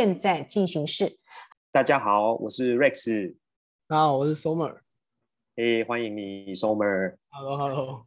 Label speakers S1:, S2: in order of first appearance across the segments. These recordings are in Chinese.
S1: 现在进行式。
S2: 大家好，我是 Rex。
S3: 大家好，我是 Somer。
S2: 哎，欢迎你，Somer。
S3: Hello，Hello。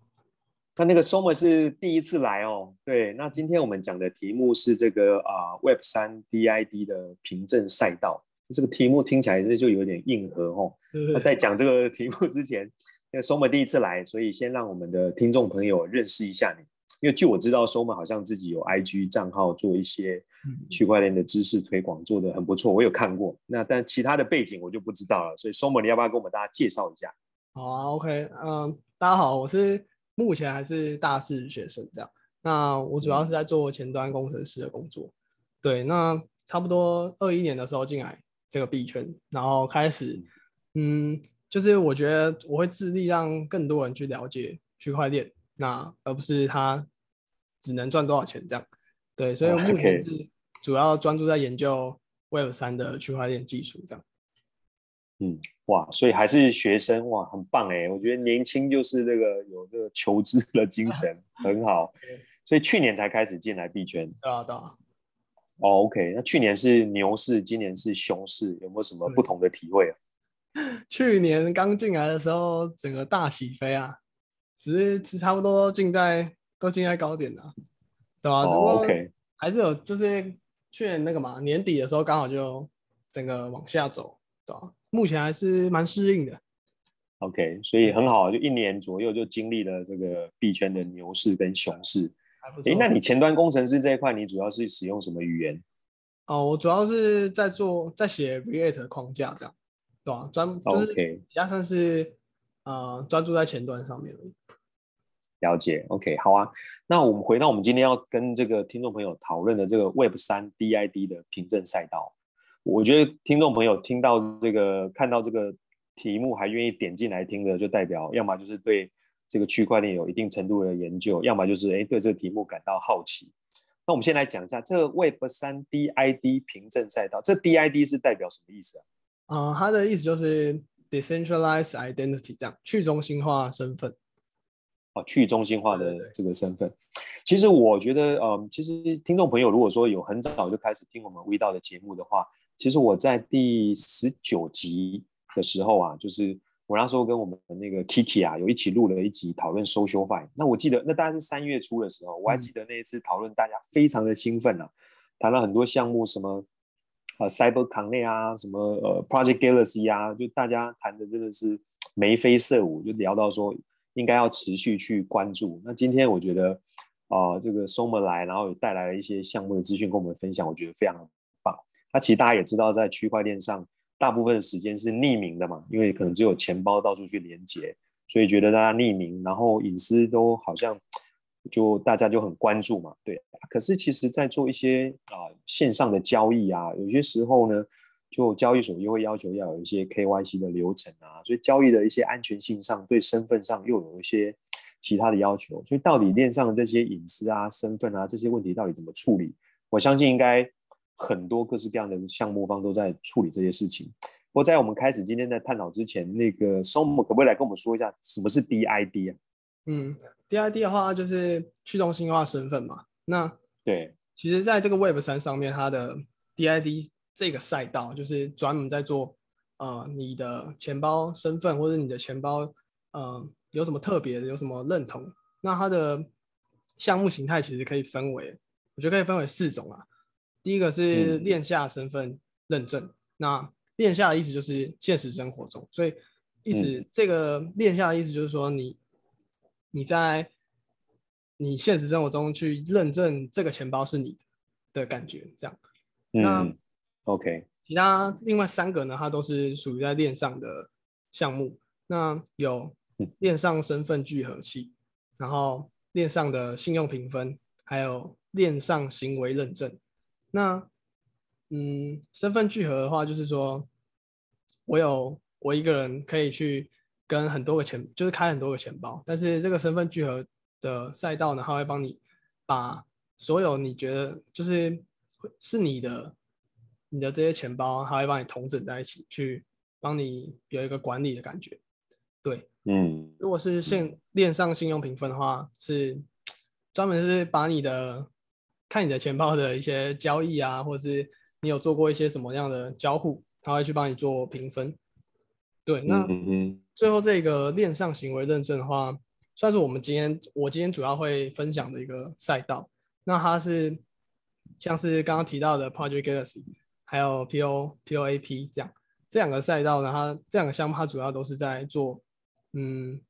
S2: 那那个 Somer 是第一次来哦。对，那今天我们讲的题目是这个啊、呃、Web 三 DID 的凭证赛道。这个题目听起来这就有点硬核哦。那在讲这个题目之前，那个 Somer 第一次来，所以先让我们的听众朋友认识一下你。因为据我知道，Somer 好像自己有 IG 账号，做一些区块链的知识推广，做的很不错。我有看过。那但其他的背景我就不知道了。所以 Somer 你要不要跟我们大家介绍一下？
S3: 好啊，OK，嗯，大家好，我是目前还是大四学生这样。那我主要是在做前端工程师的工作。对，那差不多二一年的时候进来。这个币圈，然后开始，嗯，就是我觉得我会致力让更多人去了解区块链，那而不是他只能赚多少钱这样。对，所以我目前是主要专注在研究 Web 三的区块链技术这样。
S2: 嗯，哇，所以还是学生哇，很棒哎，我觉得年轻就是这个有这个求知的精神，很好。所以去年才开始进来币圈。
S3: 对啊，对啊。
S2: 哦，OK，那去年是牛市，今年是熊市，有没有什么不同的体会啊？
S3: 去年刚进来的时候，整个大起飞啊，只是其实差不多进在都进在高点了，对吧？哦，OK，还是有就是去年那个嘛，年底的时候刚好就整个往下走，对吧？目前还是蛮适应的。
S2: OK，所以很好，就一年左右就经历了这个币圈的牛市跟熊市。诶，那你前端工程师这一块，你主要是使用什么语言？
S3: 哦，我主要是在做，在写 React 框架这样，对吧？专就是比较算是呃专注在前端上面。
S2: 了解，OK，好啊。那我们回到我们今天要跟这个听众朋友讨论的这个 Web 三 DID 的凭证赛道。我觉得听众朋友听到这个看到这个题目还愿意点进来听的，就代表要么就是对。这个区块链有一定程度的研究，要么就是哎对这个题目感到好奇。那我们先来讲一下这个 Web 三 DID 凭证赛道，这 DID 是代表什么意思啊？
S3: 嗯、呃，它的意思就是 Decentralized Identity，这样去中心化身份。
S2: 哦，去中心化的这个身份。其实我觉得，嗯，其实听众朋友如果说有很早就开始听我们 V 道的节目的话，其实我在第十九集的时候啊，就是。我那时候跟我们的那个 Kiki 啊，有一起录了一集讨论 SocialFi。那我记得，那大概是三月初的时候，我还记得那一次讨论，大家非常的兴奋啊，谈了很多项目，什么呃 CyberConnect 啊，什么呃 Project Galaxy 啊，就大家谈的真的是眉飞色舞，就聊到说应该要持续去关注。那今天我觉得啊、呃，这个 Somer 来，然后也带来了一些项目的资讯跟我们分享，我觉得非常棒。那其实大家也知道，在区块链上。大部分的时间是匿名的嘛，因为可能只有钱包到处去连接，所以觉得大家匿名，然后隐私都好像就大家就很关注嘛，对。可是其实，在做一些啊、呃、线上的交易啊，有些时候呢，就交易所又会要求要有一些 KYC 的流程啊，所以交易的一些安全性上，对身份上又有一些其他的要求。所以到底链上的这些隐私啊、身份啊这些问题到底怎么处理？我相信应该。很多各式各样的项目方都在处理这些事情。不过在我们开始今天在探讨之前，那个 Somer 可不可以来跟我们说一下什么是 DID 啊？
S3: 嗯，DID 的话就是去中心化身份嘛。那
S2: 对，其
S3: 实在这个 Web 三上面，它的 DID 这个赛道就是专门在做呃你的钱包身份或者你的钱包呃有什么特别的，有什么认同。那它的项目形态其实可以分为，我觉得可以分为四种啊。第一个是链下身份认证，嗯、那链下的意思就是现实生活中，所以意思、嗯、这个链下的意思就是说你你在你现实生活中去认证这个钱包是你的感觉，这样。
S2: 嗯、
S3: 那
S2: OK，
S3: 其他另外三个呢，它都是属于在链上的项目。那有链上身份聚合器，然后链上的信用评分，还有链上行为认证。那，嗯，身份聚合的话，就是说，我有我一个人可以去跟很多个钱，就是开很多个钱包，但是这个身份聚合的赛道呢，它会帮你把所有你觉得就是是你的，你的这些钱包，它会帮你统整在一起，去帮你有一个管理的感觉。对，
S2: 嗯，
S3: 如果是线链上信用评分的话，是专门是把你的看你的钱包的一些交易啊，或是你有做过一些什么样的交互，他会去帮你做评分。对，那最后这个链上行为认证的话，算是我们今天我今天主要会分享的一个赛道。那它是像是刚刚提到的 Project Galaxy，还有 PO POAP 这样这两个赛道呢，它这两个项目它主要都是在做。嗯，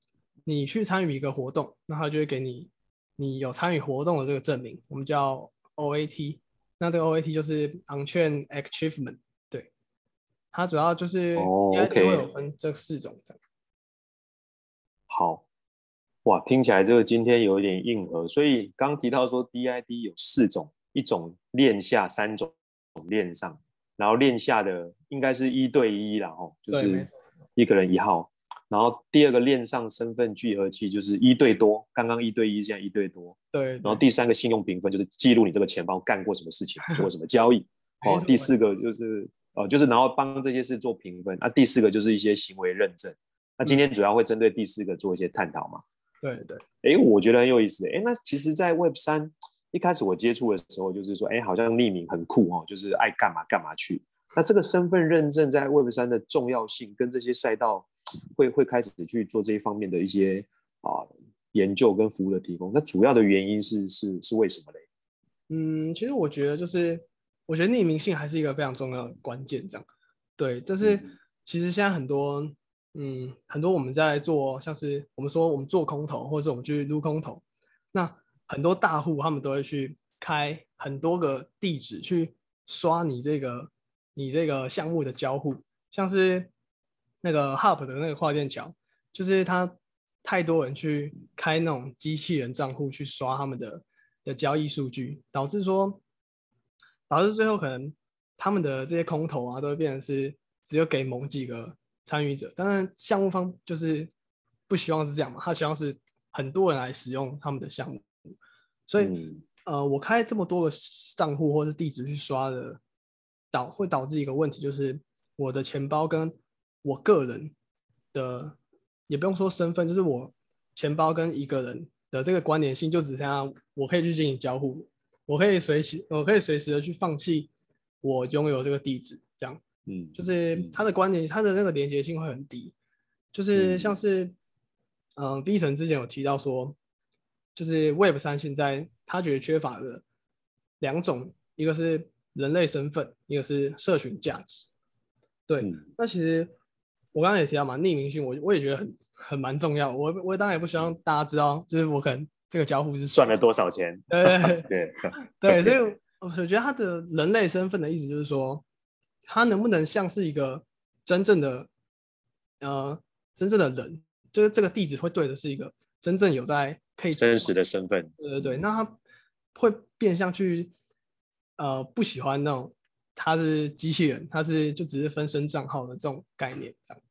S3: 你去参与一个活动，那它就会给你你有参与活动的这个证明，我们叫 OAT。那这个 OAT 就是 On-Chain Achievement，对，它主要就是应该会有分这四种这样。
S2: 好，哇，听起来这个今天有一点硬核。所以刚提到说 DID 有四种，一种链下，三种链上，然后链下的应该是一对一啦，吼，就是一个人一号。然后第二个链上身份聚合器就是一对多，刚刚一对一，现在一对多。
S3: 对。
S2: 然后第三个信用评分就是记录你这个钱包干过什么事情，做什么交易。哦。第四个就是呃，就是然后帮这些事做评分。那、啊、第四个就是一些行为认证。那今天主要会针对第四个做一些探讨嘛？
S3: 对对。
S2: 哎，我觉得很有意思。哎，那其实，在 Web 三一开始我接触的时候，就是说，哎，好像匿名很酷哦，就是爱干嘛干嘛去。那这个身份认证在 Web 三的重要性跟这些赛道。会会开始去做这一方面的一些啊研究跟服务的提供，那主要的原因是是是为什么嘞？
S3: 嗯，其实我觉得就是我觉得匿名性还是一个非常重要的关键，这样对，就是其实现在很多嗯很多我们在做像是我们说我们做空投，或者是我们去撸空投，那很多大户他们都会去开很多个地址去刷你这个你这个项目的交互，像是。那个 Hub 的那个跨链桥，就是他太多人去开那种机器人账户去刷他们的的交易数据，导致说，导致最后可能他们的这些空投啊，都会变成是只有给某几个参与者。当然，项目方就是不希望是这样嘛，他希望是很多人来使用他们的项目。所以，嗯、呃，我开这么多个账户或是地址去刷的，导会导致一个问题，就是我的钱包跟我个人的也不用说身份，就是我钱包跟一个人的这个关联性，就只剩下我可以去进行交互，我可以随时我可以随时的去放弃我拥有这个地址，这样，嗯，就是它的关联，它的那个连接性会很低，就是像是，嗯，V 神之前有提到说，就是 Web 三现在他觉得缺乏的两种，一个是人类身份，一个是社群价值，对，嗯、那其实。我刚刚也提到嘛，匿名性我我也觉得很很蛮重要。我我当然也不希望大家知道，就是我可能这个交互是
S2: 赚了多少钱。
S3: 对对 对，所以我觉得他的人类身份的意思就是说，他能不能像是一个真正的呃真正的人，就是这个地址会对的是一个真正有在可以
S2: 真实的身份。
S3: 对对对，那他会变相去呃不喜欢那种。他是机器人，他是就只是分身账号的这种概念，这样。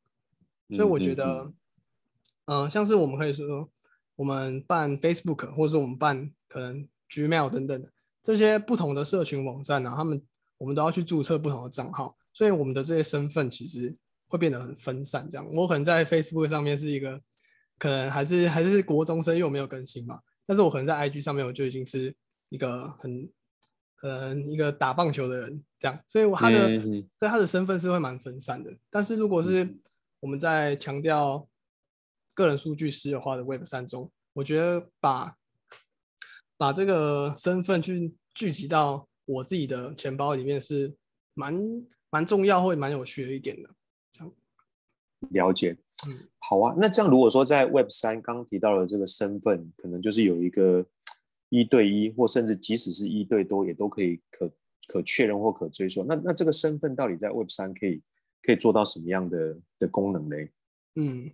S3: 所以我觉得，嗯，像是我们可以说，我们办 Facebook，或者说我们办可能 Gmail 等等的这些不同的社群网站呢，他们我们都要去注册不同的账号，所以我们的这些身份其实会变得很分散。这样，我可能在 Facebook 上面是一个，可能还是还是国中生，因为我没有更新嘛，但是我可能在 IG 上面我就已经是一个很。可能，一个打棒球的人这样，所以他的在、嗯、他的身份是会蛮分散的。但是如果是我们在强调个人数据私有化的 Web 三中，我觉得把把这个身份去聚集到我自己的钱包里面是蛮蛮重要，会蛮有趣的一点的。这样
S2: 了解，嗯，好啊。那这样如果说在 Web 三刚提到的这个身份，可能就是有一个。一对一，或甚至即使是一对多，也都可以可可确认或可追溯。那那这个身份到底在 Web 三可以可以做到什么样的的功能呢？
S3: 嗯，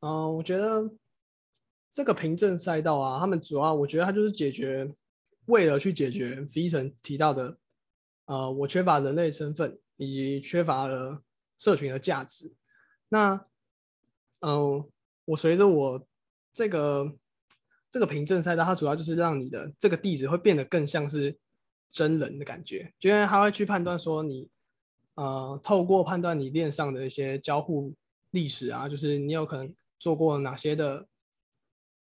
S3: 呃，我觉得这个凭证赛道啊，他们主要我觉得它就是解决，为了去解决 V 神提到的，呃，我缺乏人类身份以及缺乏了社群的价值。那，嗯、呃，我随着我这个。这个凭证赛道，它主要就是让你的这个地址会变得更像是真人的感觉，就因为它会去判断说你，呃，透过判断你链上的一些交互历史啊，就是你有可能做过哪些的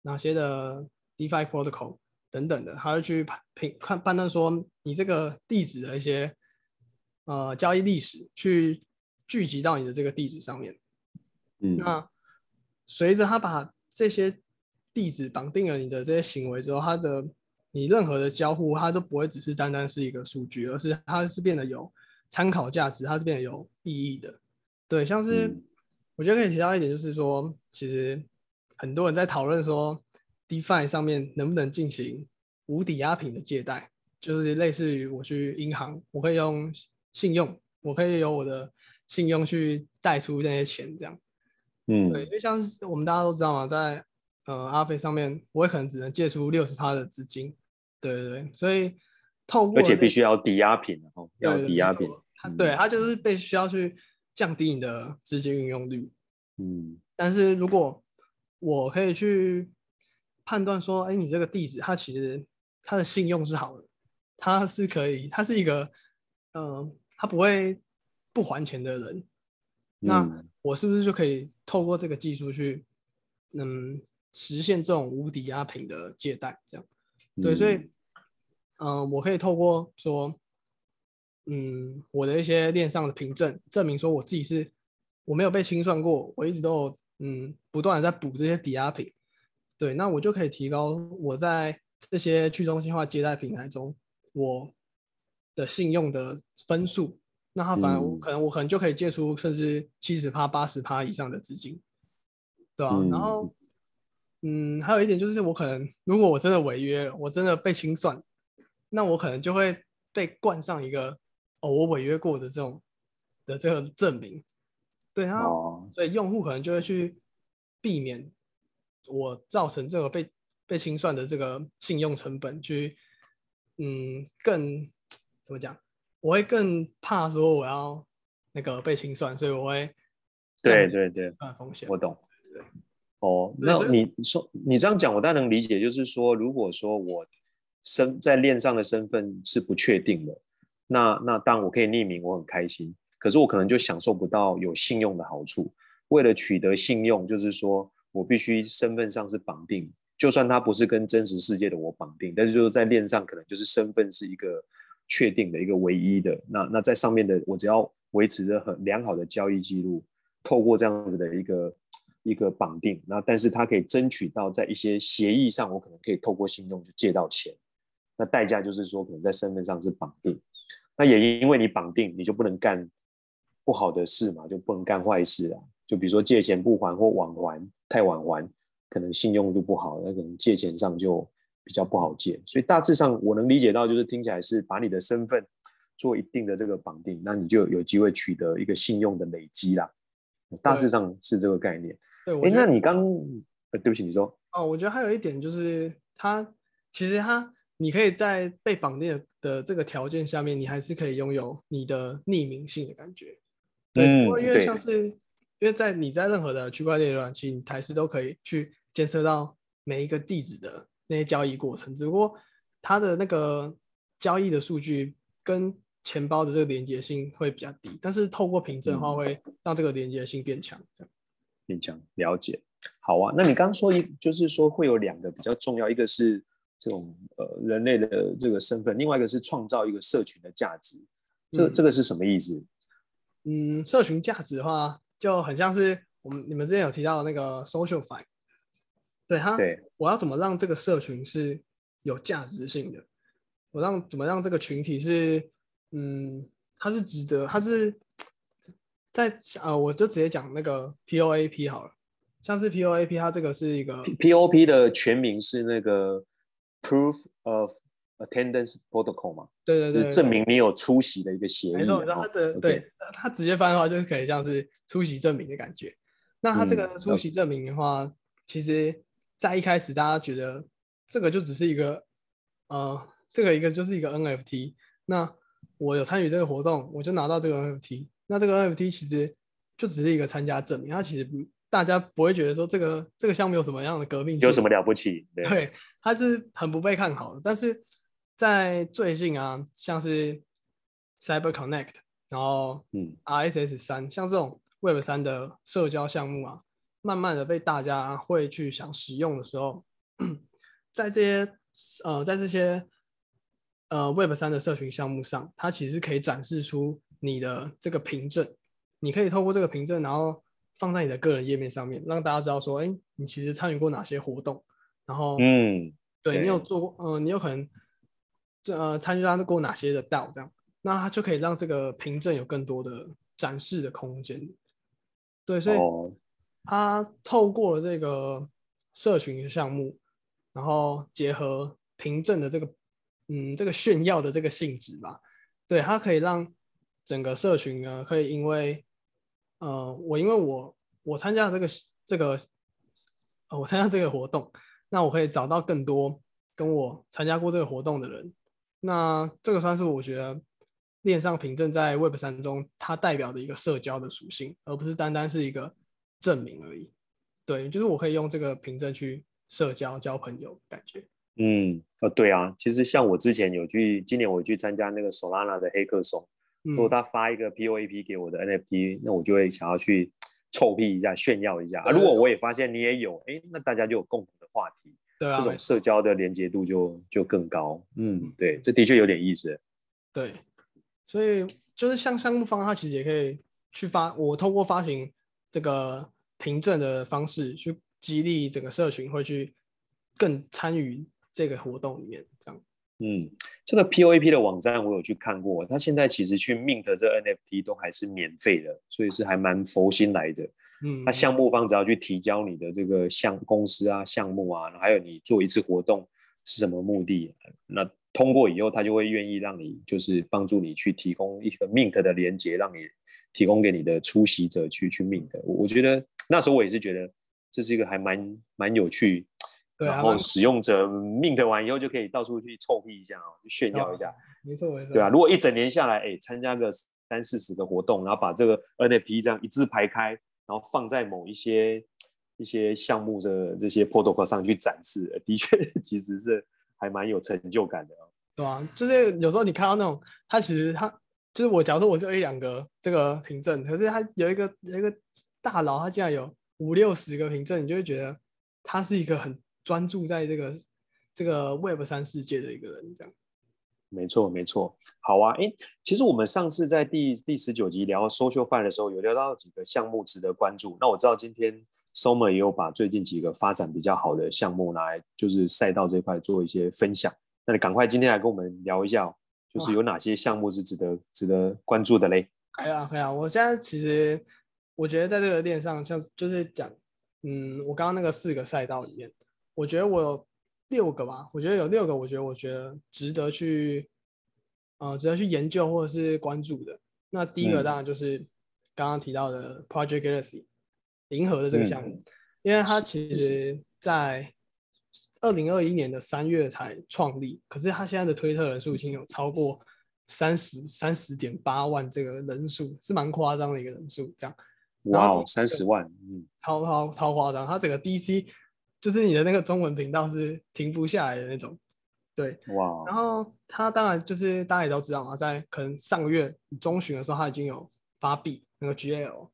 S3: 哪些的 DeFi protocol 等等的，他会去判评判判断说你这个地址的一些呃交易历史，去聚集到你的这个地址上面。
S2: 嗯，
S3: 那随着他把这些地址绑定了你的这些行为之后，他的你任何的交互，它都不会只是单单是一个数据，而是它是变得有参考价值，它是变得有意义的。对，像是我觉得可以提到一点，就是说，其实很多人在讨论说，DeFi 上面能不能进行无抵押品的借贷，就是类似于我去银行，我可以用信用，我可以有我的信用去贷出那些钱，这样。
S2: 嗯，
S3: 对，因为像是我们大家都知道嘛，在呃阿飞上面，我也可能只能借出六十趴的资金，对对对，所以透过
S2: 而且必须要抵押品哦，
S3: 后
S2: 要抵押品，
S3: 它对它就是被需要去降低你的资金运用率，
S2: 嗯，
S3: 但是如果我可以去判断说，哎，你这个地址它其实它的信用是好的，它是可以，它是一个，嗯、呃，它不会不还钱的人，那。
S2: 嗯
S3: 我是不是就可以透过这个技术去，嗯，实现这种无抵押品的借贷？这样，对，所以，嗯、呃，我可以透过说，嗯，我的一些链上的凭证，证明说我自己是我没有被清算过，我一直都有，嗯，不断的在补这些抵押品，对，那我就可以提高我在这些去中心化借贷平台中我的信用的分数。那他反而我可能我可能就可以借出甚至七十趴八十趴以上的资金，对吧、啊？
S2: 嗯、
S3: 然后，嗯，还有一点就是我可能如果我真的违约了，我真的被清算，那我可能就会被冠上一个哦我违约过的这种的这个证明，对，然后、哦、所以用户可能就会去避免我造成这个被被清算的这个信用成本，去嗯更怎么讲？我会更怕说我要那个被清算，所以我会
S2: 对对对，
S3: 风险
S2: 我懂。
S3: 对，
S2: 哦，那你说你这样讲，我当然能理解，就是说，如果说我身在链上的身份是不确定的，那那当然我可以匿名，我很开心。可是我可能就享受不到有信用的好处。为了取得信用，就是说我必须身份上是绑定，就算它不是跟真实世界的我绑定，但是就是在链上可能就是身份是一个。确定的一个唯一的，那那在上面的，我只要维持着很良好的交易记录，透过这样子的一个一个绑定，那但是它可以争取到在一些协议上，我可能可以透过信用去借到钱，那代价就是说可能在身份上是绑定，那也因为你绑定，你就不能干不好的事嘛，就不能干坏事啊，就比如说借钱不还或晚还太晚还，可能信用就不好，那可能借钱上就。比较不好借，所以大致上我能理解到，就是听起来是把你的身份做一定的这个绑定，那你就有机会取得一个信用的累积啦。大致上是这个概念。
S3: 对，
S2: 哎，那你刚，呃，对不起，你说。
S3: 哦，我觉得还有一点就是，它其实它你可以在被绑定的这个条件下面，你还是可以拥有你的匿名性的感觉。对，嗯、因为像是因为在你在任何的区块链浏览器，你还是都可以去监测到每一个地址的。那些交易过程，只不过它的那个交易的数据跟钱包的这个连接性会比较低，但是透过凭证的话，会让这个连接性变强，这样
S2: 变强。了解，好啊。那你刚刚说一，就是说会有两个比较重要，一个是这种呃人类的这个身份，另外一个是创造一个社群的价值。这个、这个是什么意思？
S3: 嗯，社群价值的话，就很像是我们你们之前有提到的那个 SocialFi。对他，对，我要怎么让这个社群是有价值性的？我让怎么让这个群体是，嗯，它是值得，它是在呃，我就直接讲那个 POAP 好了，像是 POAP，它这个是一个
S2: POP 的全名是那个 Proof of Attendance Protocol 嘛？
S3: 对对对，
S2: 就是证明你有出席的一个协议。
S3: 没错，它的、哦、对，它直接翻的话就是可以像是出席证明的感觉。那它这个出席证明的话，嗯、其实。在一开始，大家觉得这个就只是一个，呃，这个一个就是一个 NFT。那我有参与这个活动，我就拿到这个 NFT。那这个 NFT 其实就只是一个参加证明，它其实大家不会觉得说这个这个项目有什么样的革命性，
S2: 有什么了不起？对，
S3: 对，它是很不被看好的。但是在最近啊，像是 Cyber Connect，然后嗯，RSS 三像这种 Web 三的社交项目啊，慢慢的被大家会去想使用的时候，在这些呃在这些呃 Web 三的社群项目上，它其实可以展示出你的这个凭证，你可以透过这个凭证，然后放在你的个人页面上面，让大家知道说，哎，你其实参与过哪些活动，然后嗯，对，你有做过，呃，你有可能这呃参加过哪些的 DAO 这样。那它就可以让这个凭证有更多的展示的空间，对，所以它透过了这个社群项目，然后结合凭证的这个，嗯，这个炫耀的这个性质吧，对，它可以让整个社群呢，可以因为，呃，我因为我我参加这个这个，呃，我参加这个活动，那我可以找到更多跟我参加过这个活动的人，那这个算是我觉得。链上凭证在 Web 三中，它代表的一个社交的属性，而不是单单是一个证明而已。对，就是我可以用这个凭证去社交、交朋友，感觉。
S2: 嗯，哦，对啊，其实像我之前有去，今年我去参加那个 Solana 的黑客松，如果他发一个 POAP 给我的 NFT，那我就会想要去 臭屁一下、炫耀一下啊。如果我也发现你也有，哎，那大家就有共同的话题，对啊，这种社交的连接度就就更高。嗯，对，这的确有点意思。
S3: 对。所以就是像项目方，他其实也可以去发，我透过发行这个凭证的方式去激励整个社群，会去更参与这个活动里面。这样，
S2: 嗯，这个 POAP 的网站我有去看过，他现在其实去 mint 这 NFT 都还是免费的，所以是还蛮佛心来的。嗯，那项目方只要去提交你的这个项公司啊、项目啊，还有你做一次活动是什么目的，那。通过以后，他就会愿意让你，就是帮助你去提供一个 mint 的连接，让你提供给你的出席者去去 mint。我觉得那时候我也是觉得这是一个还蛮蛮有趣，然后使用者 mint 完以后就可以到处去臭屁一下哦，去炫耀一下，
S3: 没错没错，
S2: 对啊，如果一整年下来，哎，参加个三四十个活动，然后把这个 NFT 这样一字排开，然后放在某一些一些项目的这些 protocol 上去展示，的确其实是。还蛮有成就感的哦，
S3: 对啊，就是有时候你看到那种，他其实他就是我，假如说我是有一两个这个凭证，可是他有一个有一个大佬，他竟然有五六十个凭证，你就会觉得他是一个很专注在这个这个 Web 三世界的一个人，这样。
S2: 没错，没错。好啊，哎，其实我们上次在第第十九集聊 SocialFi 的时候，有聊到几个项目值得关注。那我知道今天。Somer 也有把最近几个发展比较好的项目拿来，就是赛道这块做一些分享。那你赶快今天来跟我们聊一下，就是有哪些项目是值得值得关注的嘞？
S3: 可以啊，可以啊。我现在其实我觉得在这个链上，像就是讲，嗯，我刚刚那个四个赛道里面，我觉得我有六个吧。我觉得有六个，我觉得我觉得值得去，呃，值得去研究或者是关注的。那第一个当然就是刚刚提到的 Project Galaxy。银河的这个项目，嗯、因为它其实，在二零二一年的三月才创立，可是他现在的推特人数已经有超过三十三十点八万，这个人数是蛮夸张的一个人数。这样，
S2: 哇，三十万，嗯，
S3: 超超超夸张。他整个 DC 就是你的那个中文频道是停不下来的那种，对，哇。然后他当然就是大家也都知道嘛，在可能上个月中旬的时候，他已经有发币那个 GL。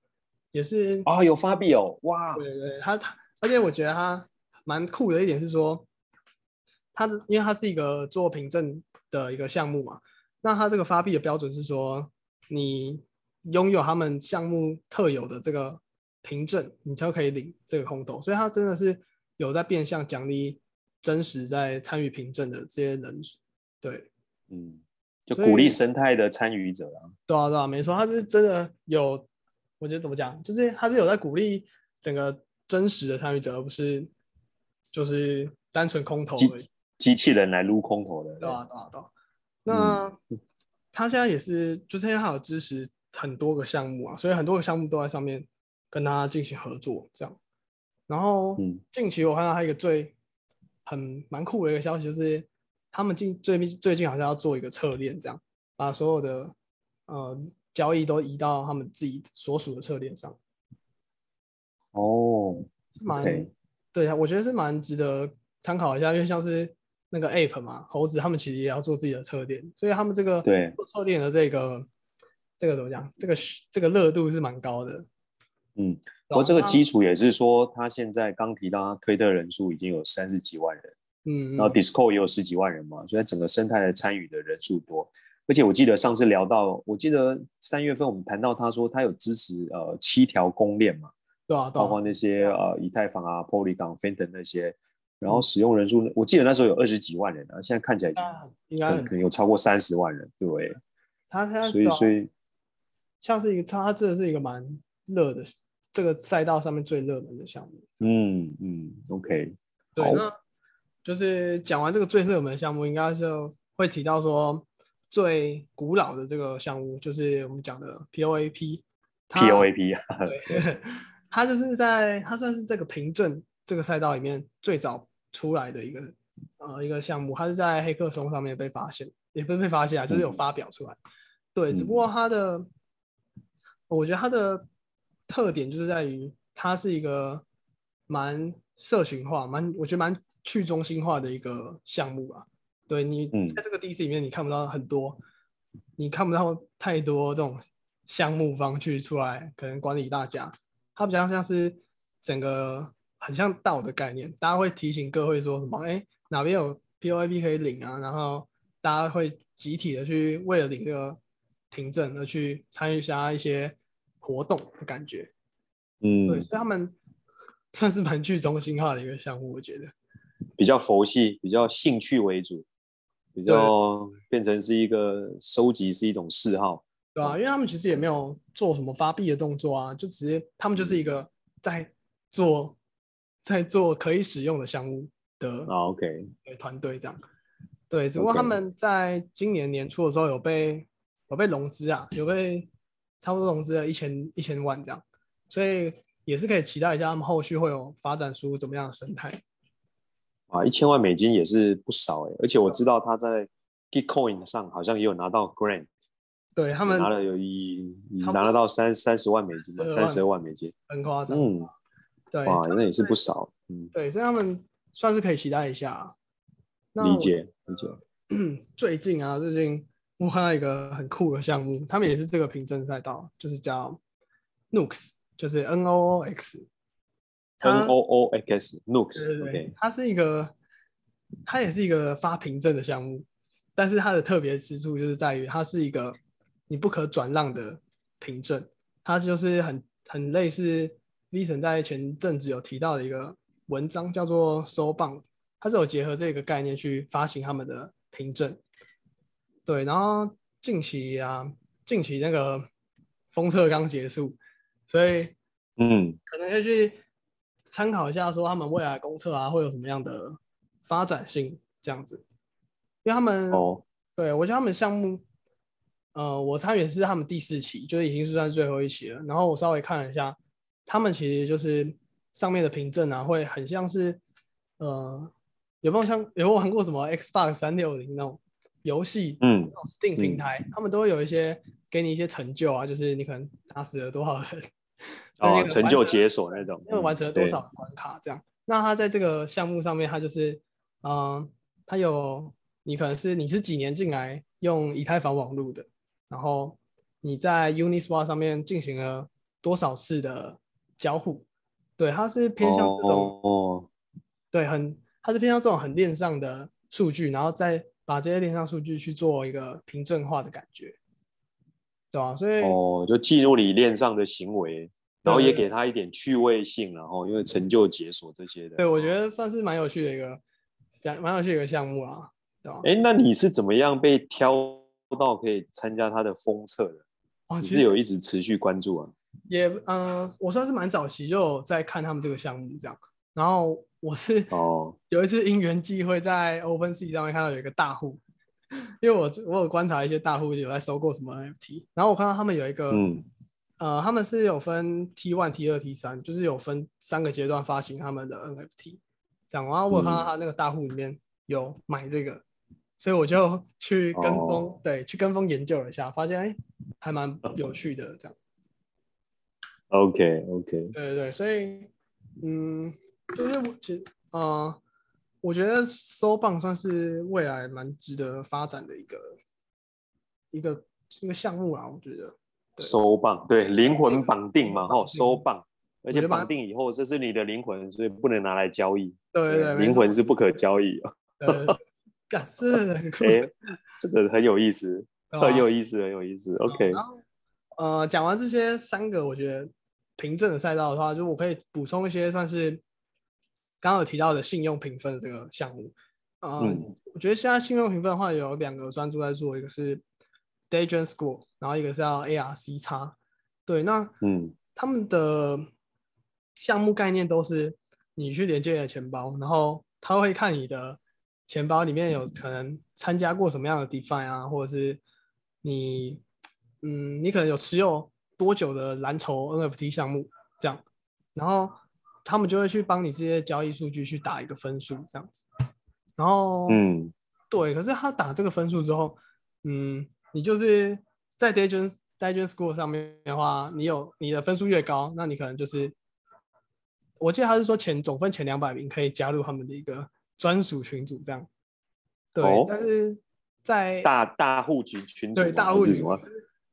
S3: 也是
S2: 啊、哦，有发币哦，哇！
S3: 对对，他他，而且我觉得他蛮酷的一点是说，它的因为它是一个做凭证的一个项目嘛，那它这个发币的标准是说，你拥有他们项目特有的这个凭证，你才可以领这个空投，所以它真的是有在变相奖励真实在参与凭证的这些人，对，
S2: 嗯，就鼓励生态的参与者啊，
S3: 对啊对啊，没错，他是真的有。我觉得怎么讲，就是他是有在鼓励整个真实的参与者，而不是就是单纯空投而已。
S2: 机器人来撸空投的，
S3: 对啊，对啊，对啊。那、嗯、他现在也是，就是因为他有支持很多个项目啊，所以很多个项目都在上面跟他进行合作，这样。然后近期我看到他一个最很蛮酷的一个消息，就是他们近最最近好像要做一个侧链，这样把所有的呃。交易都移到他们自己所属的侧链上。
S2: 哦，
S3: 蛮 Okay. 对啊，我觉得是蛮值得参考一下，因为像是那个 App 嘛，猴子他们其实也要做自己的侧链，所以他们这个做侧链的这个这个怎么讲？这个这个热度是蛮高的。
S2: 嗯，不过这个基础也是说，他现在刚提到他推特人数已经有三十几万人，嗯，然后 Discord 也有十几万人嘛，所以整个生态的参与的人数多。而且我记得上次聊到，我记得三月份我们谈到他说他有支持呃七条公链嘛，
S3: 对啊，
S2: 包括那些呃以太坊啊、Polygon、Phantom 那些，然后使用人数，我记得那时候有二十几万人啊，现在看起来应该可能有超过三十万人，对。
S3: 他他
S2: 所以所以
S3: 像是一个他这是一个蛮热的这个赛道上面最热门的项目。
S2: 嗯嗯，OK，
S3: 对，那就是讲完这个最热门的项目，应该就会提到说。最古老的这个项目就是我们讲的 POAP。
S2: POAP 啊，
S3: 对，它就是在它算是这个凭证这个赛道里面最早出来的一个呃一个项目，它是在黑客松上面被发现，也不是被发现啊，就是有发表出来。嗯、对，只不过它的，嗯、我觉得它的特点就是在于它是一个蛮社群化、蛮我觉得蛮去中心化的一个项目啊。对，你在这个 DC 里面，你看不到很多，嗯、你看不到太多这种项目方去出来，可能管理大家，它比较像是整个很像道的概念，大家会提醒各位说什么？哎，哪边有 POAP 可以领啊？然后大家会集体的去为了领这个凭证而去参与下一些活动的感觉。嗯，对，所以他们 算是蛮去中心化的一个项目，我觉得
S2: 比较佛系，比较兴趣为主。比较变成是一个收集是一种嗜好，
S3: 对啊，因为他们其实也没有做什么发币的动作啊，就直接他们就是一个在做在做可以使用的项目的
S2: 啊，OK，
S3: 团队这样，对，只不过他们在今年年初的时候有被有被融资啊，有被差不多融资了一千一千万这样，所以也是可以期待一下他们后续会有发展出怎么样的生态。
S2: 啊，一千万美金也是不少哎，而且我知道他在 Gitcoin 上好像也有拿到 Grant，
S3: 对他们
S2: 拿了有一拿得到三三十万美金吧，三十二万美金，
S3: 很夸张。
S2: 嗯，
S3: 对，
S2: 哇，那也是不少。嗯，
S3: 对，所以他们算是可以期待一下。
S2: 理解理解。
S3: 最近啊，最近我看到一个很酷的项目，他们也是这个凭证赛道，就是叫 Nooks，就是 N O O X。
S2: N O O X Nooks，OK，
S3: 它是一个，它也是一个发凭证的项目，但是它的特别之处就是在于它是一个你不可转让的凭证，它就是很很类似神在前阵子有提到的一个文章，叫做 Soulbound，它是有结合这个概念去发行他们的凭证。对，然后近期啊，近期那个封测刚结束，所以嗯，可能会去。参考一下，说他们未来公测啊会有什么样的发展性这样子，因为他们哦，对我觉得他们项目，呃，我参与的是他们第四期，就是已经是算最后一期了。然后我稍微看了一下，他们其实就是上面的凭证啊，会很像是，呃，有没有像有没有玩过什么 Xbox 三六零那种游戏？嗯那种，Steam 平台，嗯、他们都会有一些给你一些成就啊，就是你可能打死了多少人。
S2: 哦，成就解锁那种，
S3: 因为完成了多少关卡这样。那他在这个项目上面，他就是，嗯、呃，他有你可能是你是几年进来用以太坊网络的，然后你在 Uniswap 上面进行了多少次的交互，对，它是偏向这种，对，很，它是偏向这种很链上的数据，然后再把这些链上数据去做一个凭证化的感觉，对吧？所以
S2: 哦，就记录你链上的行为。然后也给他一点趣味性，然后因为成就解锁这些的，
S3: 对，我觉得算是蛮有趣的一个，蛮有趣的一个项目啊，对吧？
S2: 哎，那你是怎么样被挑到可以参加他的封测的？哦，你是有一直持续关注啊？
S3: 也，嗯、呃，我算是蛮早期就在看他们这个项目这样。然后我是哦，有一次因缘际会在 OpenSea 上面看到有一个大户，因为我我有观察一些大户有在收购什么 NFT，然后我看到他们有一个嗯。呃，他们是有分 T one、T 二、T 三，就是有分三个阶段发行他们的 NFT。这样，然后我有看到他那个大户里面有买这个，嗯、所以我就去跟风，哦、对，去跟风研究了一下，发现哎，还蛮有趣的这样。
S2: OK OK。
S3: 对对对，所以嗯，就是我其实呃，我觉得 Soulbound 算是未来蛮值得发展的一个一个一个项目啊，我觉得。
S2: 收棒，对，灵魂绑定嘛，吼，收棒，而且绑定以后，这是你的灵魂，所以不能拿来交易。
S3: 对对对，
S2: 灵魂是不可交易啊。
S3: 呃，感是很酷。
S2: 哎，这个很有意思，很有意思，很有意思。OK，
S3: 然后呃，讲完这些三个，我觉得凭证的赛道的话，就我可以补充一些，算是刚刚有提到的信用评分这个项目。呃、
S2: 嗯，
S3: 我觉得现在信用评分的话，有两个专注在做，一个是 Daydream Score，然后一个是叫 ARC 叉。对，那
S2: 嗯，
S3: 他们的项目概念都是你去连接你的钱包，然后他会看你的钱包里面有可能参加过什么样的 DeFi 啊，或者是你，嗯，你可能有持有多久的蓝筹 NFT 项目这样，然后他们就会去帮你这些交易数据去打一个分数这样子，然后，
S2: 嗯，
S3: 对，可是他打这个分数之后，嗯，你就是在 Datejust Datejust Score 上面的话，你有你的分数越高，那你可能就是。我记得他是说前总分前两百名可以加入他们的一个专属群组，这样。对，
S2: 哦、
S3: 但是在
S2: 大大户群群组
S3: 对大户群，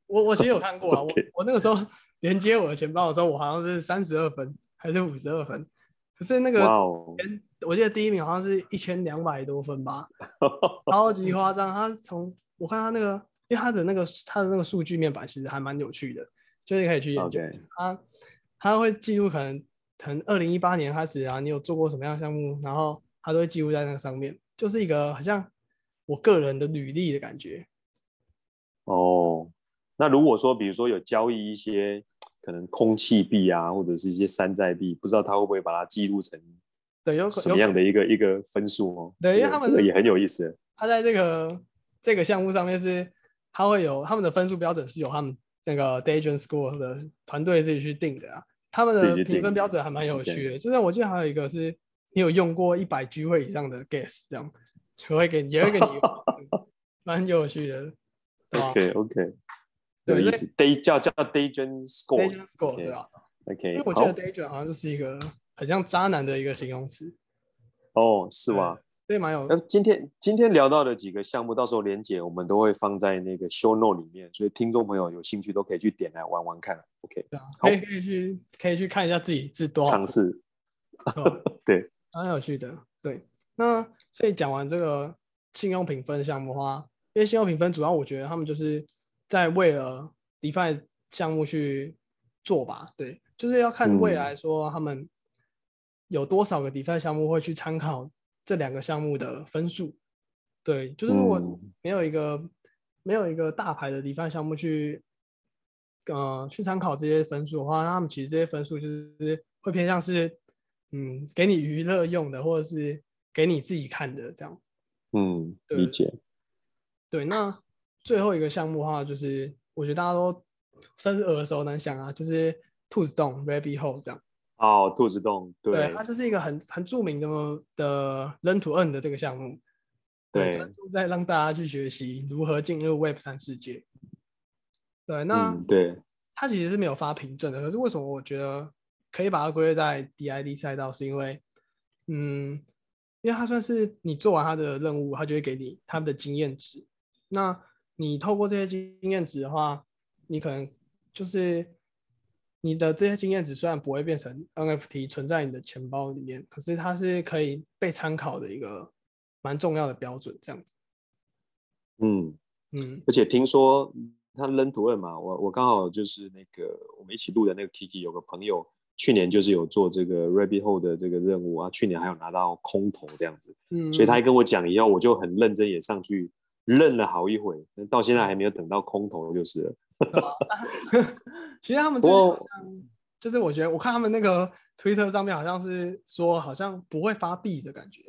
S3: 我我其实有看过啊，我我那个时候连接我的钱包的时候，我好像是三十二分还是五十二分，可是那个
S2: ，Wow.
S3: 我记得第一名好像是一千两百多分吧，超级夸张。他从我看他那个，因为他的那个他的那个数据面板其实还蛮有趣的，就是可以去研究.他，他会记录可能。从二零一八年开始啊，你有做过什么样的项目？然后他都会记录在那个上面，就是一个好像我个人的履历的感觉。
S2: 哦，那如果说，比如说有交易一些可能空气币啊，或者是一些山寨币，不知道他会不会把它记录成
S3: 对，有
S2: 什么样的一个一个分数哦？
S3: 对，因为他们
S2: 这个也很有意思。
S3: 他在这个这个项目上面是，他会有他们的分数标准是由他们那个 Datejust Score 的团队自己去定的啊。他们的评分标准还蛮有趣的，就是我记得还有一个是，你有用过一百 G 会以上的 gas，这样就会给你也会给你 蛮有趣的。
S2: OK OK，有意思。Day 叫叫 Datejust Score，
S3: 对啊。
S2: OK，
S3: 因为我记得 Daydream 好像就是一个很像渣男的一个形容词。
S2: 哦，是吗？
S3: 对，蛮有。
S2: 那今天今天聊到的几个项目，到时候连结我们都会放在那个 show note 里面，所以听众朋友有兴趣都可以去点来玩玩看。OK，
S3: 对啊，可以可以去可以去看一下自己是多
S2: 尝试。对，
S3: 蛮有趣的。对，那所以讲完这个信用评分项目的话，因为信用评分主要我觉得他们就是在为了 DeFi 项目去做吧。对，就是要看未来说他们有多少个 DeFi 项目会去参考。这两个项目的分数，对，就是如果没有一个、嗯、没有一个大牌的 DeFi 项目去，呃，去参考这些分数的话，那他们其实这些分数就是会偏向是，嗯，给你娱乐用的，或者是给你自己看的这样。
S2: 嗯，理解。
S3: 对，那最后一个项目的话，就是我觉得大家都算是耳熟能详啊，就是兔子洞 Rabbit Hole 这样。
S2: 哦，兔子洞，对，
S3: 对，它就是一个很很著名的的 Learn to Earn 的这个项目，对，专注在让大家去学习如何进入 Web 三世界。对，那、
S2: 嗯、对，
S3: 它其实是没有发凭证的，可是为什么我觉得可以把它归类在 DID 赛道？是因为，嗯，因为它算是你做完它的任务，它就会给你他们的经验值。那你透过这些经验值的话，你可能就是。你的这些经验值虽然不会变成 NFT 存在你的钱包里面，可是它是可以被参考的一个蛮重要的标准，这样子。
S2: 嗯
S3: 嗯，
S2: 而且听说他 Learn to Earn 嘛，我我刚好就是那个我们一起录的那个 Kiki 有个朋友去年就是有做这个 Rabbit Hole 的这个任务啊，去年还有拿到空投这样子。嗯，所以他一跟我讲以后，我就很认真也上去认了好一会，到现在还没有等到空投就是了。
S3: 其实他们最近好像就是，我觉得我看他们那个推特上面好像是说，好像不会发币的感觉。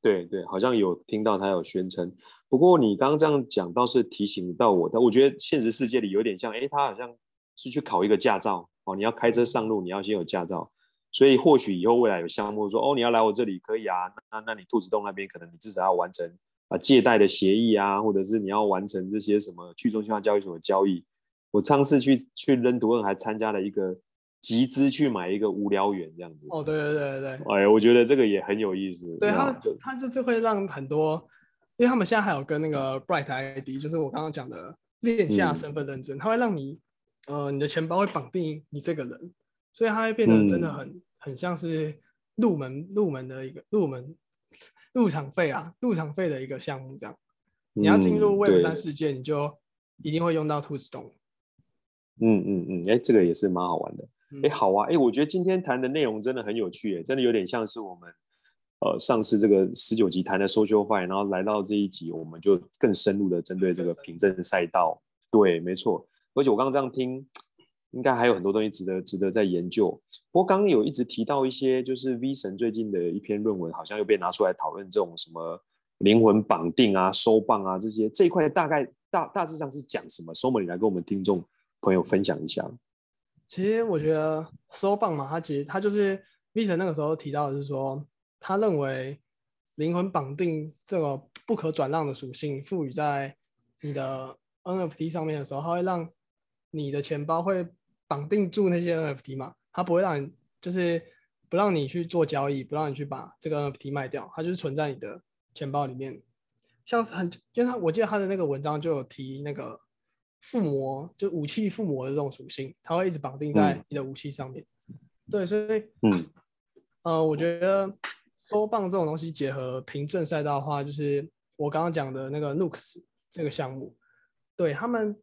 S2: 对对，好像有听到他有宣称。不过你刚刚这样讲倒是提醒到我，但我觉得现实世界里有点像，哎，他好像是去考一个驾照哦，你要开车上路，你要先有驾照。所以或许以后未来有项目说，哦，你要来我这里可以啊，那那你兔子洞那边可能你至少要完成啊借贷的协议啊，或者是你要完成这些什么去中心化交易所的交易。我上次去去 Learn to Earn 还参加了一个集资去买一个无聊园这样子。
S3: 哦，对对对对对。
S2: 哎，我觉得这个也很有意思。
S3: 对他，他就是会让很多，因为他们现在还有跟那个 Bright ID，就是我刚刚讲的链下身份认证，他、嗯、会让你呃，你的钱包会绑定你这个人，所以它会变得真的很、嗯、很像是入门入门的一个入门入场费啊，入场费的一个项目这样。你要进入 Web 三世界，你就一定会用到 TwoStone。
S2: 嗯嗯嗯，哎、欸，这个也是蛮好玩的。哎、欸，好啊，哎、欸，我觉得今天谈的内容真的很有趣，哎，真的有点像是我们呃上次这个十九集谈的 SocialFi，然后来到这一集，我们就更深入的针对这个凭证赛道。对，没错。而且我刚刚这样听，应该还有很多东西值得值得再研究。不过刚刚有一直提到一些，就是 V 神最近的一篇论文，好像又被拿出来讨论这种什么灵魂绑定啊、收棒啊这些，这一块大概大大致上是讲什么？Somer，你来跟我们听众朋友分享一下。
S3: 其实我觉得收棒嘛，他其实他就是 V 神那个时候提到的是说，他认为灵魂绑定这个不可转让的属性赋予在你的 NFT 上面的时候，它会让你的钱包会绑定住那些 NFT 嘛，它不会让你就是不让你去做交易，不让你去把这个 NFT 卖掉，它就是存在你的钱包里面。像是很，因为他我记得他的那个文章就有提那个附魔，就武器附魔的这种属性，它会一直绑定在你的武器上面。嗯、对，所以嗯，呃，我觉得收棒这种东西结合凭证赛道的话，就是我刚刚讲的那个 Nooks 这个项目，对他们。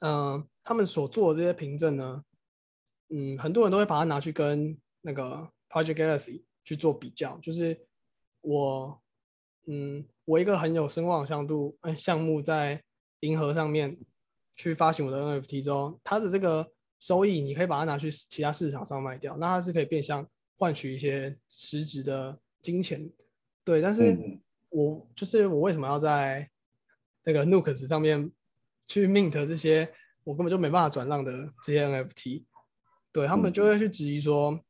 S3: 嗯、呃，他们所做的这些凭证呢，嗯，很多人都会把它拿去跟那个 Project Galaxy 去做比较。就是我，嗯，我一个很有声望的项目，哎，项目在银河上面去发行我的 NFT 之后，它的这个收益，你可以把它拿去其他市场上卖掉，那它是可以变相换取一些实质的金钱。对，但是我就是我为什么要在那个 Nooks 上面？去 mint 这些我根本就没办法转让的这些 NFT，对，他们就会去质疑说，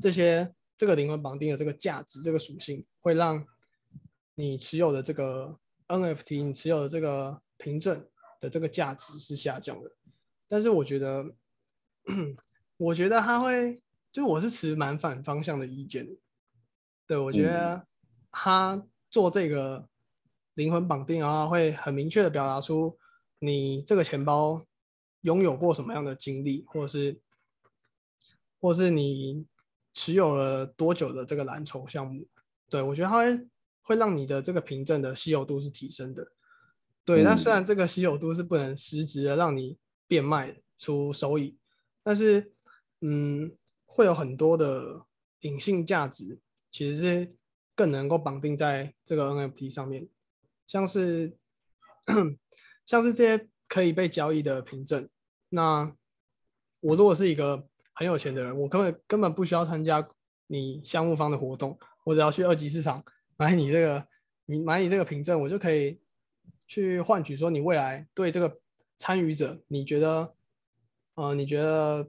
S3: 这些这个灵魂绑定的这个价值这个属性会让你持有的这个 NFT，你持有的这个凭证的这个价值是下降的。但是我觉得，我觉得他会，就我是持蛮反方向的意见。对，我觉得他做这个灵魂绑定的话，会很明确的表达出。你这个钱包拥有过什么样的经历，或者是，或是你持有了多久的这个蓝筹项目？对，我觉得它会会让你的这个凭证的稀有度是提升的。对，那、嗯、虽然这个稀有度是不能实质的让你变卖出收益，但是嗯，会有很多的隐性价值，其实是更能够绑定在这个 NFT 上面，像是。像是这些可以被交易的凭证，那我如果是一个很有钱的人，我根本根本不需要参加你项目方的活动，我只要去二级市场买你这个，你买你这个凭证，我就可以去换取说你未来对这个参与者，你觉得，呃，你觉得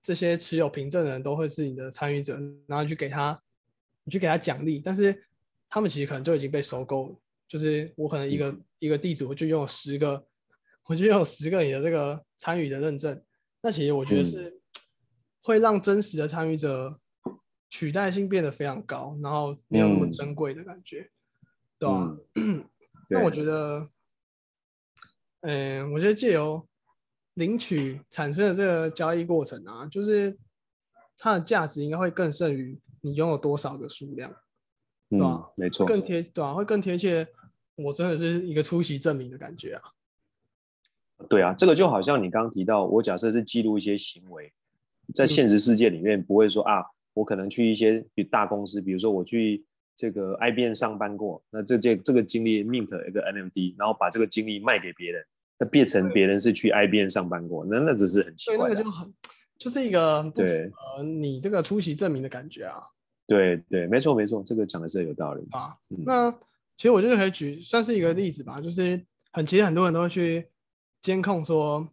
S3: 这些持有凭证的人都会是你的参与者，然后去给他，你去给他奖励，但是他们其实可能就已经被收购了。就是我可能一个、嗯、一个地主，我就拥有十个，我就拥有十个你的这个参与的认证。那其实我觉得是会让真实的参与者取代性变得非常高，然后没有那么珍贵的感觉，嗯、对吧？嗯、那我觉得，嗯、呃，我觉得借由领取产生的这个交易过程啊，就是它的价值应该会更胜于你拥有多少个数量。对啊，
S2: 嗯、没错，
S3: 更贴对啊，会更贴切。我真的是一个出席证明的感觉啊。
S2: 对啊，这个就好像你刚刚提到，我假设是记录一些行为，在现实世界里面不会说、嗯、啊，我可能去一些比大公司，比如说我去这个 IBM 上班过，那这这这个经历 mint 一个 NMD，然后把这个经历卖给别人，那变成别人是去 IBM 上班过，那那只是很奇怪的，那个就很就是一个对呃你这个出席证明的感觉啊。对对，没错没错，这个讲的是有道理
S3: 啊。嗯、那其实我就可以举算是一个例子吧，就是很其实很多人都会去监控说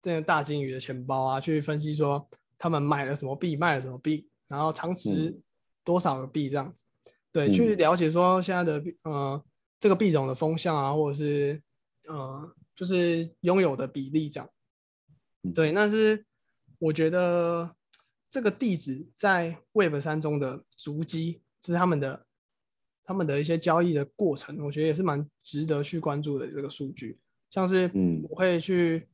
S3: 这个大鲸鱼的钱包啊，去分析说他们买了什么币，卖了什么币，然后长持多少个币这样子。嗯、对，去了解说现在的呃这个币种的风向啊，或者是呃就是拥有的比例这样。对，但是我觉得。这个地址在 Web 三中的足迹，是他们的他们的一些交易的过程，我觉得也是蛮值得去关注的这个数据。像是，嗯，我会去，嗯、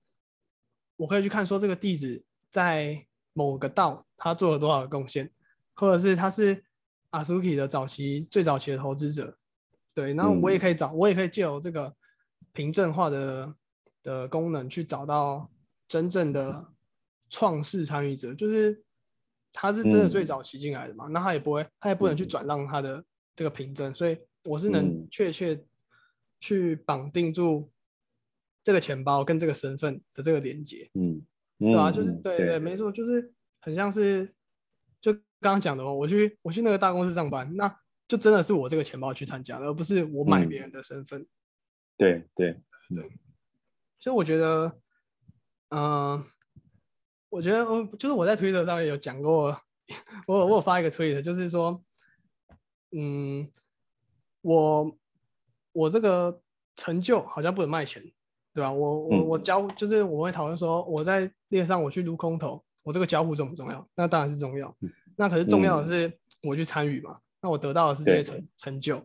S3: 我可以去看说这个地址在某个道他做了多少贡献，或者是他是 Asuki 的早期最早期的投资者，对，然后我也可以找，嗯、我也可以借由这个凭证化的的功能去找到真正的创世参与者，就是他是真的最早期进来的嘛，那、嗯、他也不会，他也不能去转让他的这个凭证，所以我是能确切去绑定住这个钱包跟这个身份的这个连接，嗯，对啊，就是对对，对，没错，就是很像是就刚刚讲的嘛，我去我去那个大公司上班，那就真的是我这个钱包去参加的，而不是我买别人的身份，嗯。
S2: 对对
S3: 对，所以我觉得，嗯、呃，我觉得我就是我在推特上面有讲过，我有我有发一个推特，就是说，嗯，我我这个成就好像不能卖钱。对吧？我我我交就是我会讨论说，我在链上我去撸空投，我这个交互重不重要？那当然是重要。那可是重要的是我去参与嘛？那我得到的是这些成成就。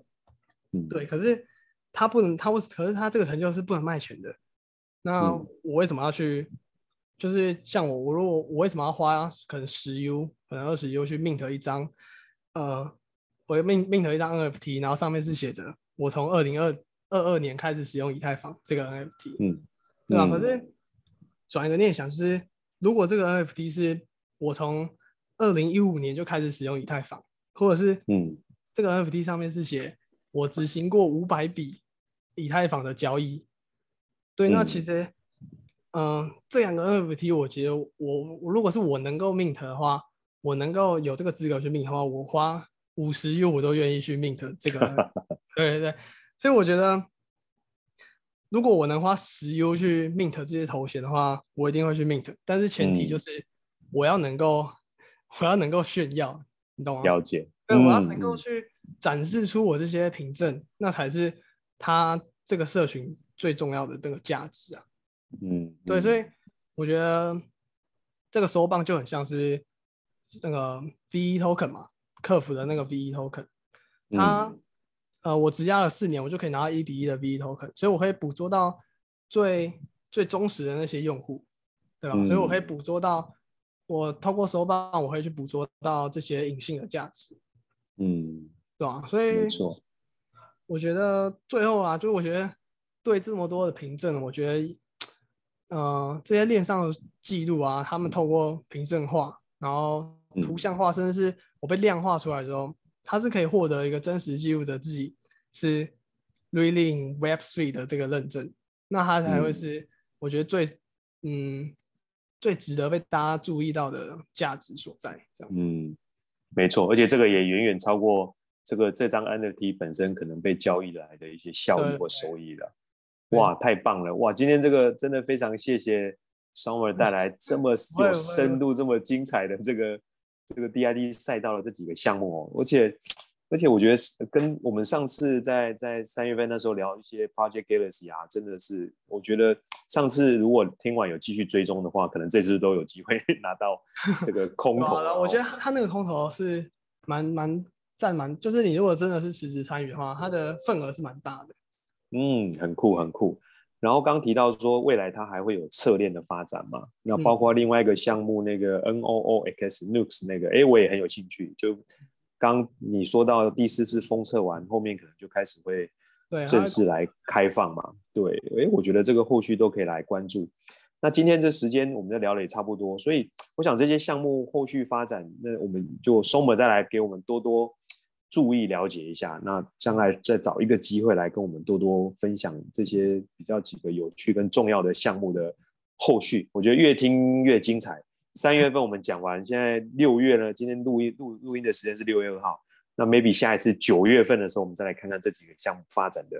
S3: 对。可是他不能，他为可是他这个成就是不能卖钱的。那我为什么要去？就是像我，我如果我为什么要花可能十 U，可能二十 U 去 mint 一张？呃，我 mint mint 一张 NFT，然后上面是写着我从二零二。二二年开始使用以太坊这个 NFT，嗯，对吧？嗯、可是转一个念想，就是如果这个 NFT 是我从二零一五年就开始使用以太坊，或者是嗯，这个 NFT 上面是写我执行过五百笔以太坊的交易，对，那其实，嗯、呃，这两个 NFT，我觉得我我如果是我能够 mint 的话，我能够有这个资格去 mint 的话，我花五十 U 我都愿意去 mint 这个，对对对。所以我觉得，如果我能花十 U 去 mint 这些头衔的话，我一定会去 mint。但是前提就是我要能够，嗯、我要能够炫耀，你懂吗？
S2: 了解。
S3: 对，我要能够去展示出我这些凭证，嗯、那才是他这个社群最重要的这个价值啊。嗯，对，所以我觉得这个收棒就很像是那个 VE token 嘛，客服的那个 VE token，它。嗯呃，我只押了四年，我就可以拿到一比一的 VE token，所以我可以捕捉到最最忠实的那些用户，对吧？嗯、所以我可以捕捉到，我透过收棒，我可以去捕捉到这些隐性的价值，嗯，对吧？所以，没错，我觉得最后啊，就是我觉得对这么多的凭证，我觉得，呃，这些链上的记录啊，他们透过凭证化，然后图像化，嗯、甚至是我被量化出来之后。它是可以获得一个真实记录的自己是 really Web Three 的这个认证，那它才会是我觉得最嗯，嗯最值得被大家注意到的价值所在。这样，嗯，
S2: 没错，而且这个也远远超过这个这张 NFT 本身可能被交易来的一些效益或收益了。哇，太棒了！哇，今天这个真的非常谢谢 Somer 带来这么 有深度、这么精彩的这个。这个 DID 赛道的这几个项目哦，而且而且我觉得跟我们上次在在三月份那时候聊一些 Project Galaxy 啊，真的是我觉得上次如果听完有继续追踪的话，可能这次都有机会 拿到这个空投了。
S3: 我觉得他那个空投是蛮蛮占蛮，就是你如果真的是实时参与的话，它的份额是蛮大的。
S2: 嗯，很酷很酷。然后刚提到说未来它还会有侧链的发展嘛？那包括另外一个项目那个 NOOX Nux 那个，哎，我也很有兴趣。就刚你说到第四次封测完，后面可能就开始会正式来开放嘛？对，哎，我觉得这个后续都可以来关注。那今天这时间我们就聊的也差不多，所以我想这些项目后续发展，那我们就 Somer 再来给我们多多。注意了解一下，那将来再找一个机会来跟我们多多分享这些比较几个有趣跟重要的项目的后续。我觉得越听越精彩。三月份我们讲完，现在六月呢，今天录音录录音的时间是六月二号，那 maybe 下一次九月份的时候，我们再来看看这几个项目发展的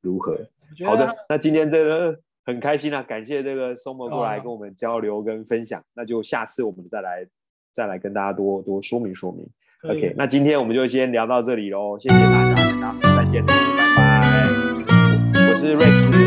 S2: 如何。好的，那今天这个很开心啊，感谢这个 Somer 过来跟我们交流跟分享，那就下次我们再来再来跟大家多多说明说明。OK，那今天我们就先聊到这里喽，谢谢大家，大家再见，拜拜。我是 Rex。